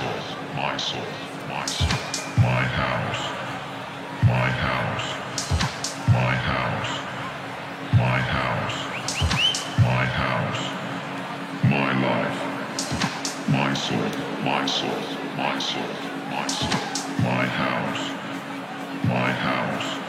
soul, my soul, my soul, my house, my house, my house, my house, my house, my life, my soul, my soul, my soul, my soul, my house, my house.